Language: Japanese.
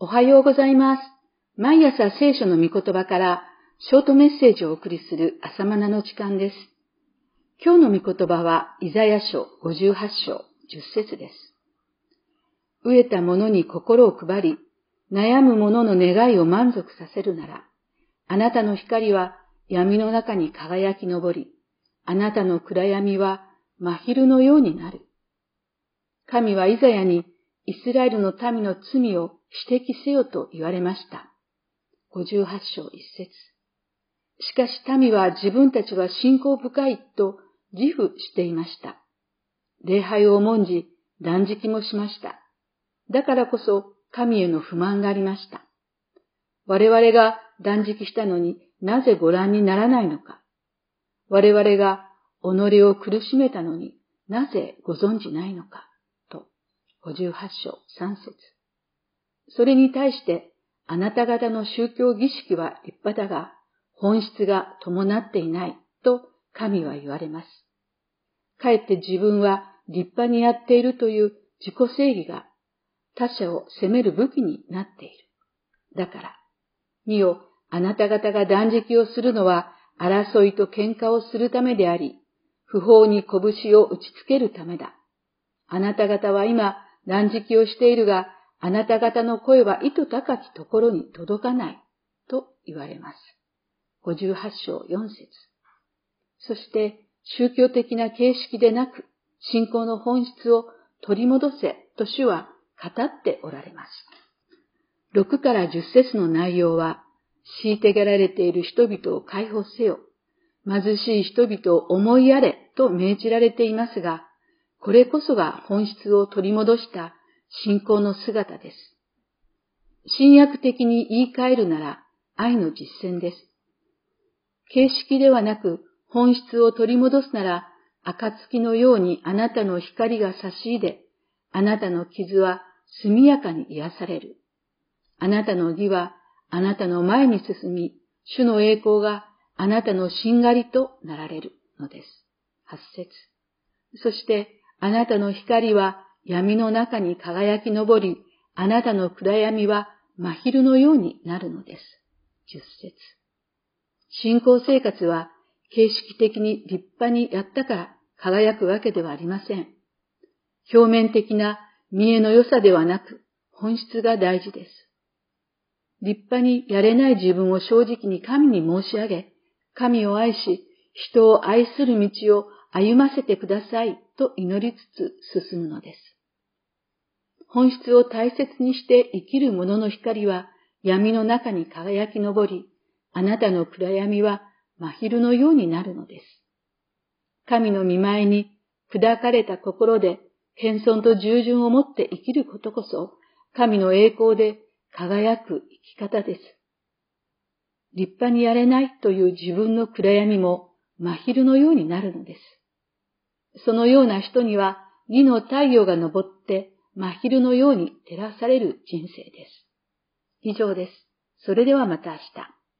おはようございます。毎朝聖書の御言葉からショートメッセージをお送りする朝マナの時間です。今日の御言葉はイザヤ書58章10節です。飢えた者に心を配り、悩む者の願いを満足させるなら、あなたの光は闇の中に輝き昇り、あなたの暗闇は真昼のようになる。神はイザヤにイスラエルの民の罪を指摘せよと言われました。58章1節しかし民は自分たちは信仰深いと自負していました。礼拝を重んじ断食もしました。だからこそ神への不満がありました。我々が断食したのになぜご覧にならないのか。我々が己を苦しめたのになぜご存じないのか。と、58章3節それに対して、あなた方の宗教儀式は立派だが、本質が伴っていないと神は言われます。かえって自分は立派にやっているという自己正義が他者を責める武器になっている。だから、見よ、あなた方が断食をするのは争いと喧嘩をするためであり、不法に拳を打ちつけるためだ。あなた方は今断食をしているが、あなた方の声は糸高きところに届かないと言われます。58章4節そして、宗教的な形式でなく、信仰の本質を取り戻せと主は語っておられます。6から10節の内容は、虐げられている人々を解放せよ、貧しい人々を思いやれと命じられていますが、これこそが本質を取り戻した信仰の姿です。新約的に言い換えるなら愛の実践です。形式ではなく本質を取り戻すなら、暁のようにあなたの光が差し入れ、あなたの傷は速やかに癒される。あなたの義はあなたの前に進み、主の栄光があなたのしんがりとなられるのです。八節。そして、あなたの光は闇の中に輝き昇り、あなたの暗闇は真昼のようになるのです。十節。信仰生活は形式的に立派にやったから輝くわけではありません。表面的な見栄の良さではなく、本質が大事です。立派にやれない自分を正直に神に申し上げ、神を愛し、人を愛する道を歩ませてくださいと祈りつつ進むのです。本質を大切にして生きる者の光は闇の中に輝き昇り、あなたの暗闇は真昼のようになるのです。神の見前に砕かれた心で謙遜と従順を持って生きることこそ、神の栄光で輝く生き方です。立派にやれないという自分の暗闇も真昼のようになるのです。そのような人には義の太陽が昇って真昼のように照らされる人生です。以上です。それではまた明日。